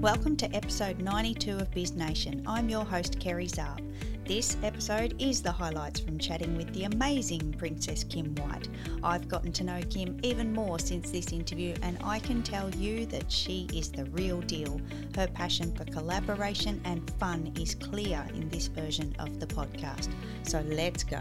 Welcome to episode 92 of Biz Nation. I'm your host, Kerry Zarb. This episode is the highlights from chatting with the amazing Princess Kim White. I've gotten to know Kim even more since this interview, and I can tell you that she is the real deal. Her passion for collaboration and fun is clear in this version of the podcast. So let's go.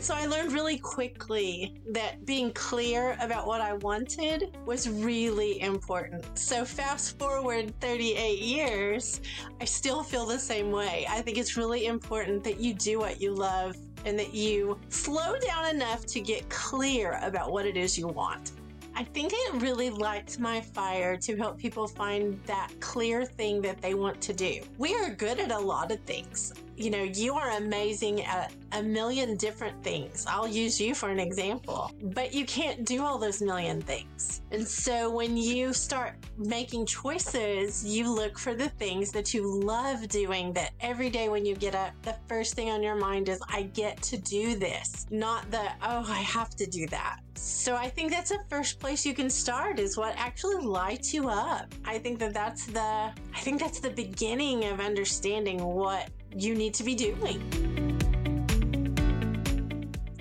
And so I learned really quickly that being clear about what I wanted was really important. So fast forward 38 years, I still feel the same way. I think it's really important that you do what you love and that you slow down enough to get clear about what it is you want. I think it really lights my fire to help people find that clear thing that they want to do. We are good at a lot of things you know, you are amazing at a million different things. I'll use you for an example, but you can't do all those million things. And so when you start making choices, you look for the things that you love doing that every day when you get up, the first thing on your mind is, I get to do this, not the, oh, I have to do that. So I think that's the first place you can start is what actually lights you up. I think that that's the I think that's the beginning of understanding what you need to be doing.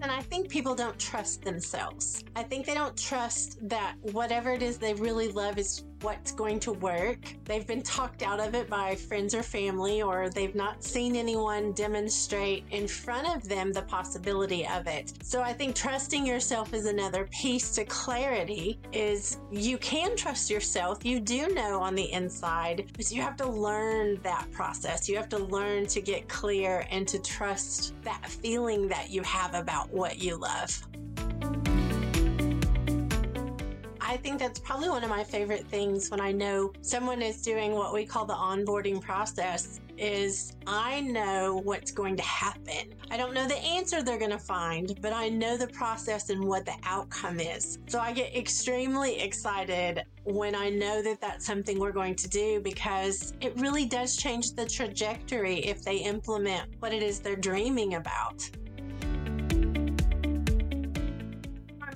And I think people don't trust themselves. I think they don't trust that whatever it is they really love is what's going to work. They've been talked out of it by friends or family, or they've not seen anyone demonstrate in front of them the possibility of it. So I think trusting yourself is another piece to clarity is you can trust yourself. You do know on the inside, but you have to learn that process. You have to learn to get clear and to trust that feeling that you have about what you love. I think that's probably one of my favorite things when I know someone is doing what we call the onboarding process is I know what's going to happen. I don't know the answer they're going to find, but I know the process and what the outcome is. So I get extremely excited when I know that that's something we're going to do because it really does change the trajectory if they implement what it is they're dreaming about.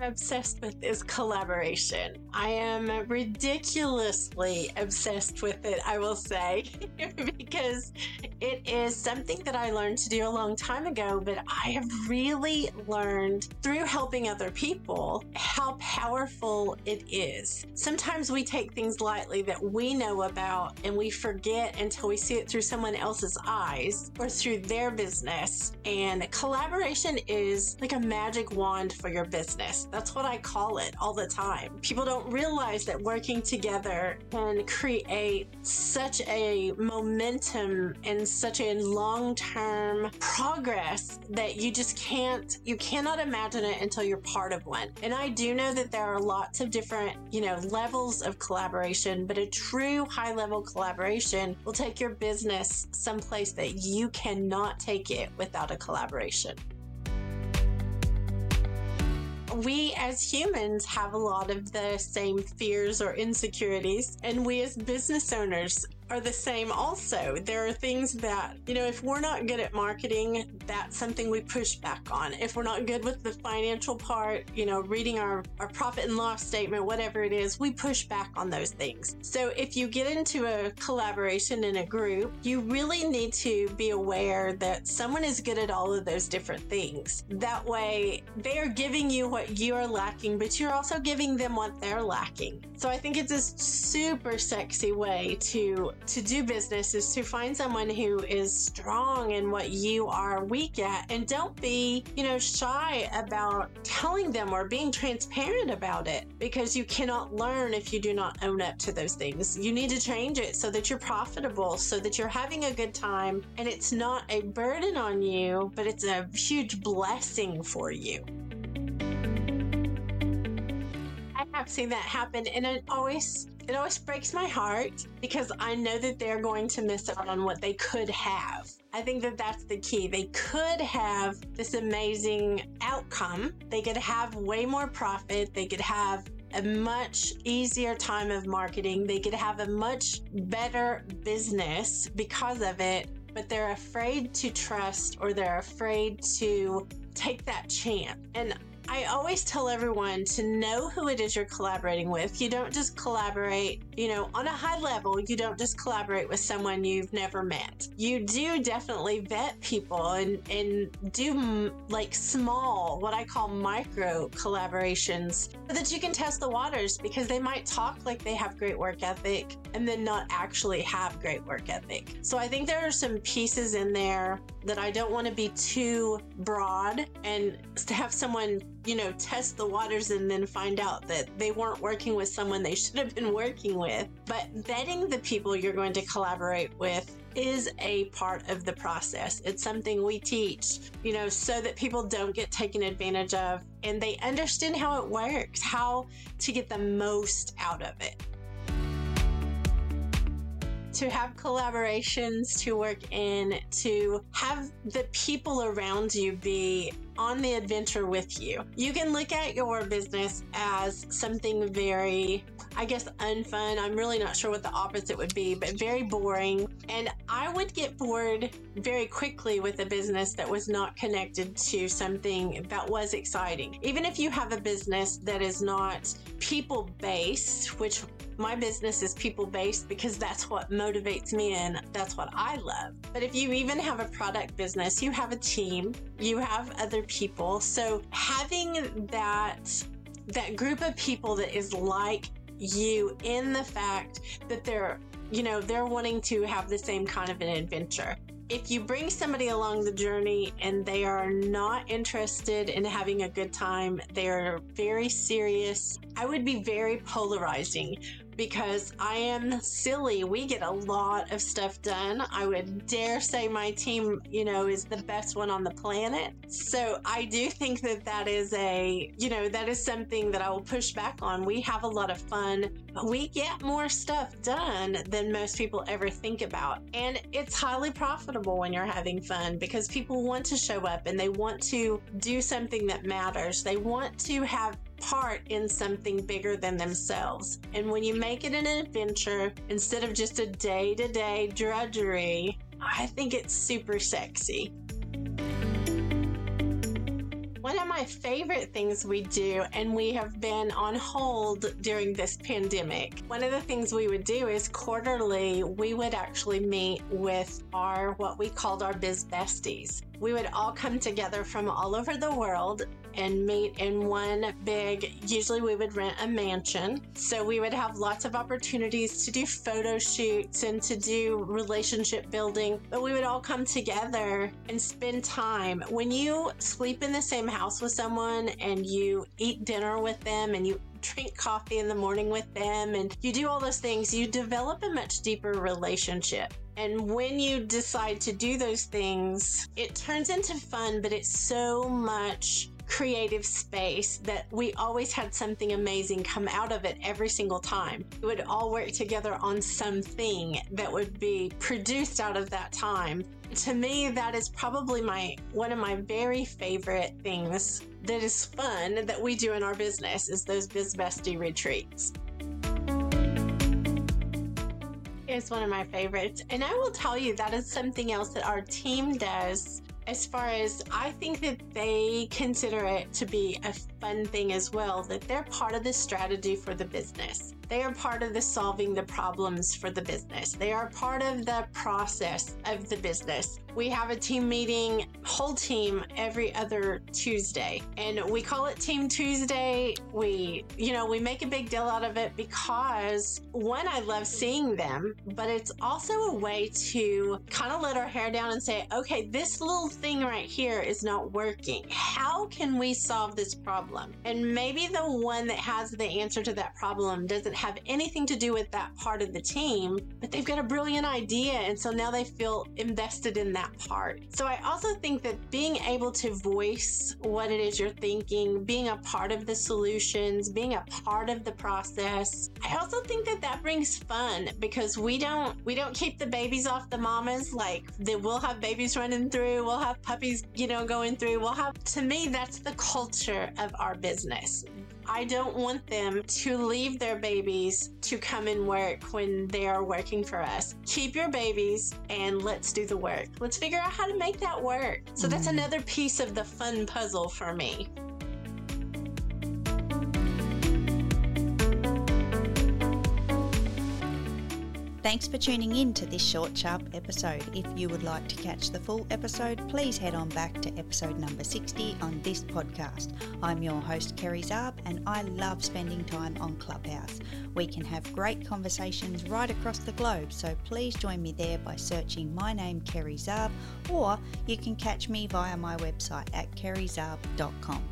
Obsessed with is collaboration. I am ridiculously obsessed with it, I will say, because it is something that I learned to do a long time ago, but I have really learned through helping other people how powerful it is. Sometimes we take things lightly that we know about and we forget until we see it through someone else's eyes or through their business. And collaboration is like a magic wand for your business. That's what I call it all the time. People don't realize that working together can create such a momentum and such a long-term progress that you just can't you cannot imagine it until you're part of one. And I do know that there are lots of different, you know, levels of collaboration, but a true high-level collaboration will take your business someplace that you cannot take it without a collaboration we as humans have a lot of the same fears or insecurities, and we as business owners are the same also. There are things that, you know, if we're not good at marketing, that's something we push back on. If we're not good with the financial part, you know, reading our, our profit and loss statement, whatever it is, we push back on those things. So if you get into a collaboration in a group, you really need to be aware that someone is good at all of those different things. That way, they are giving you what you are lacking, but you're also giving them what they're lacking. So I think it's a super sexy way to to do business is to find someone who is strong in what you are weak at and don't be, you know, shy about telling them or being transparent about it because you cannot learn if you do not own up to those things. You need to change it so that you're profitable, so that you're having a good time and it's not a burden on you, but it's a huge blessing for you. I have seen that happen and it always it always breaks my heart because I know that they're going to miss out on what they could have. I think that that's the key. They could have this amazing outcome. They could have way more profit. They could have a much easier time of marketing. They could have a much better business because of it, but they're afraid to trust or they're afraid to take that chance. And I always tell everyone to know who it is you're collaborating with. You don't just collaborate, you know, on a high level, you don't just collaborate with someone you've never met. You do definitely vet people and, and do like small, what I call micro collaborations so that you can test the waters because they might talk like they have great work ethic and then not actually have great work ethic. So I think there are some pieces in there that I don't want to be too broad and to have someone, you know, test the waters and then find out that they weren't working with someone they should have been working with. But vetting the people you're going to collaborate with is a part of the process. It's something we teach, you know, so that people don't get taken advantage of and they understand how it works, how to get the most out of it to have collaborations to work in, to have the people around you be on the adventure with you. You can look at your business as something very, I guess, unfun. I'm really not sure what the opposite would be, but very boring. And I would get bored very quickly with a business that was not connected to something that was exciting. Even if you have a business that is not people based, which my business is people based because that's what motivates me and that's what I love. But if you even have a product business, you have a team, you have other people. So having that that group of people that is like you in the fact that they're you know they're wanting to have the same kind of an adventure if you bring somebody along the journey and they are not interested in having a good time, they're very serious, I would be very polarizing because I am silly. We get a lot of stuff done. I would dare say my team, you know, is the best one on the planet. So I do think that that is a, you know, that is something that I will push back on. We have a lot of fun. We get more stuff done than most people ever think about. And it's highly profitable when you're having fun because people want to show up and they want to do something that matters. They want to have part in something bigger than themselves. And when you make it an adventure instead of just a day to day drudgery, I think it's super sexy. One of my favorite things we do, and we have been on hold during this pandemic, one of the things we would do is quarterly, we would actually meet with our what we called our biz besties. We would all come together from all over the world and meet in one big, usually we would rent a mansion. So we would have lots of opportunities to do photo shoots and to do relationship building, but we would all come together and spend time. When you sleep in the same house with someone and you eat dinner with them and you drink coffee in the morning with them and you do all those things, you develop a much deeper relationship. And when you decide to do those things, it turns into fun, but it's so much creative space that we always had something amazing come out of it every single time. We would all work together on something that would be produced out of that time. To me, that is probably my one of my very favorite things that is fun that we do in our business is those Biz Bestie retreats. It's one of my favorites. And I will tell you that is something else that our team does as far as I think that they consider it to be a fun thing as well, that they're part of the strategy for the business. They are part of the solving the problems for the business. They are part of the process of the business. We have a team meeting, whole team, every other Tuesday. And we call it Team Tuesday. We, you know, we make a big deal out of it because one, I love seeing them, but it's also a way to kind of let our hair down and say, okay, this little thing right here is not working. How can we solve this problem? And maybe the one that has the answer to that problem doesn't have anything to do with that part of the team, but they've got a brilliant idea. And so now they feel invested in that part. So I also think that being able to voice what it is you're thinking, being a part of the solutions, being a part of the process, I also think that that brings fun because we don't we don't keep the babies off the mamas like will have babies running through, we'll have puppies, you know, going through. We'll have to me that's the culture of our business. I don't want them to leave their babies to come and work when they are working for us. Keep your babies and let's do the work. Let's figure out how to make that work. So that's mm. another piece of the fun puzzle for me. Thanks for tuning in to this short, sharp episode. If you would like to catch the full episode, please head on back to episode number 60 on this podcast. I'm your host, Kerry Zarb, and I love spending time on Clubhouse. We can have great conversations right across the globe, so please join me there by searching my name, Kerry Zarb, or you can catch me via my website at kerryzarb.com.